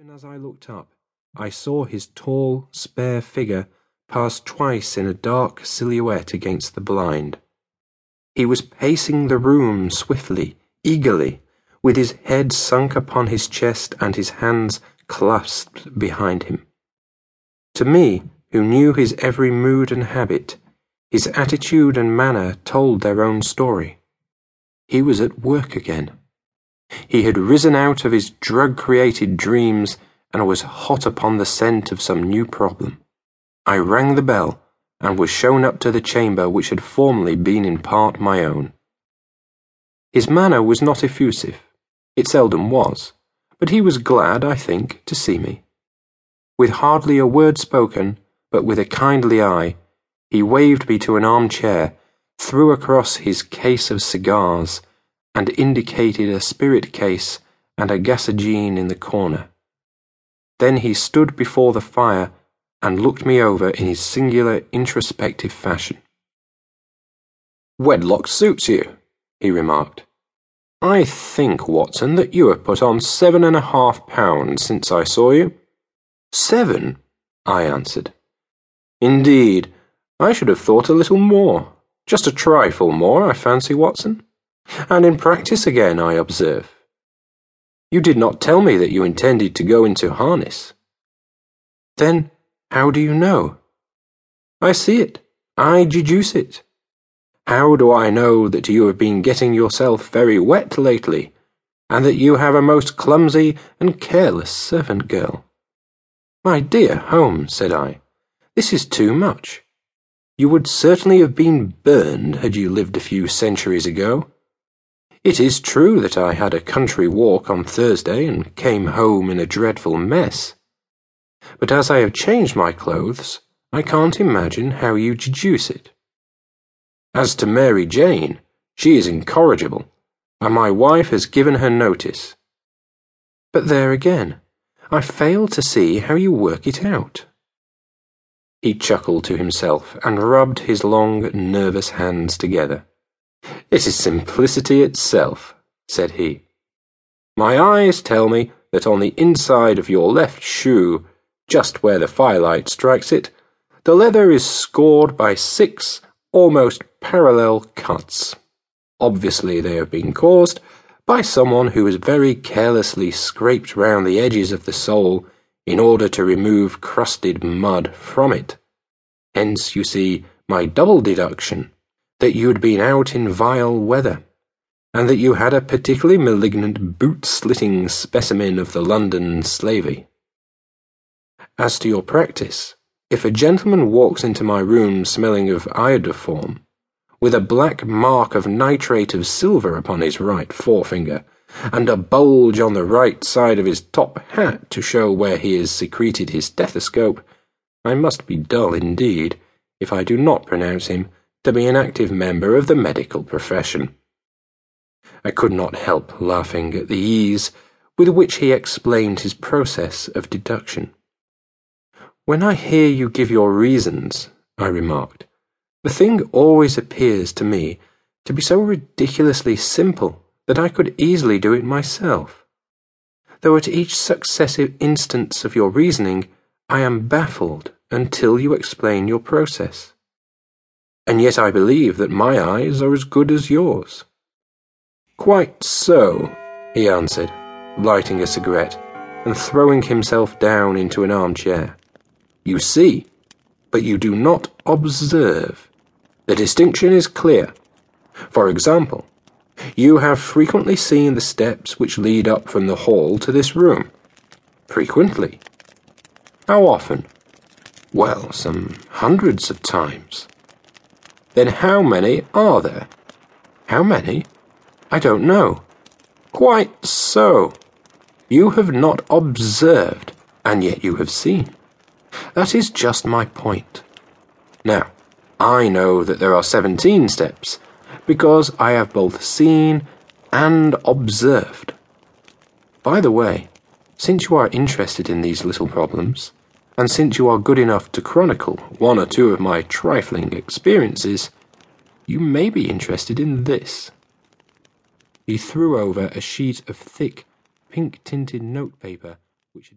Even as I looked up, I saw his tall, spare figure pass twice in a dark silhouette against the blind. He was pacing the room swiftly, eagerly, with his head sunk upon his chest and his hands clasped behind him. To me, who knew his every mood and habit, his attitude and manner told their own story. He was at work again. He had risen out of his drug created dreams and was hot upon the scent of some new problem. I rang the bell and was shown up to the chamber which had formerly been in part my own. His manner was not effusive. It seldom was, but he was glad, I think, to see me. With hardly a word spoken, but with a kindly eye, he waved me to an armchair, threw across his case of cigars, and indicated a spirit case and a gasogene in the corner. Then he stood before the fire and looked me over in his singular introspective fashion. Wedlock suits you, he remarked. I think, Watson, that you have put on seven and a half pounds since I saw you. Seven? I answered. Indeed, I should have thought a little more. Just a trifle more, I fancy, Watson and in practice again, I observe. You did not tell me that you intended to go into harness. Then how do you know? I see it. I deduce it. How do I know that you have been getting yourself very wet lately, and that you have a most clumsy and careless servant girl? My dear Holmes, said I, this is too much. You would certainly have been burned had you lived a few centuries ago. It is true that I had a country walk on Thursday and came home in a dreadful mess. But as I have changed my clothes, I can't imagine how you deduce it. As to Mary Jane, she is incorrigible, and my wife has given her notice. But there again, I fail to see how you work it out. He chuckled to himself and rubbed his long, nervous hands together. It is simplicity itself, said he. My eyes tell me that on the inside of your left shoe, just where the firelight strikes it, the leather is scored by six almost parallel cuts. Obviously, they have been caused by someone who has very carelessly scraped round the edges of the sole in order to remove crusted mud from it. Hence, you see, my double deduction that you'd been out in vile weather, and that you had a particularly malignant boot slitting specimen of the London slavey. As to your practice, if a gentleman walks into my room smelling of iodoform, with a black mark of nitrate of silver upon his right forefinger, and a bulge on the right side of his top hat to show where he has secreted his stethoscope, I must be dull indeed if I do not pronounce him to be an active member of the medical profession. I could not help laughing at the ease with which he explained his process of deduction. When I hear you give your reasons, I remarked, the thing always appears to me to be so ridiculously simple that I could easily do it myself. Though at each successive instance of your reasoning, I am baffled until you explain your process and yet I believe that my eyes are as good as yours. Quite so, he answered, lighting a cigarette and throwing himself down into an armchair. You see, but you do not observe. The distinction is clear. For example, you have frequently seen the steps which lead up from the hall to this room. Frequently. How often? Well, some hundreds of times. Then how many are there? How many? I don't know. Quite so. You have not observed, and yet you have seen. That is just my point. Now, I know that there are 17 steps because I have both seen and observed. By the way, since you are interested in these little problems, and since you are good enough to chronicle one or two of my trifling experiences, you may be interested in this. He threw over a sheet of thick, pink tinted notepaper which had been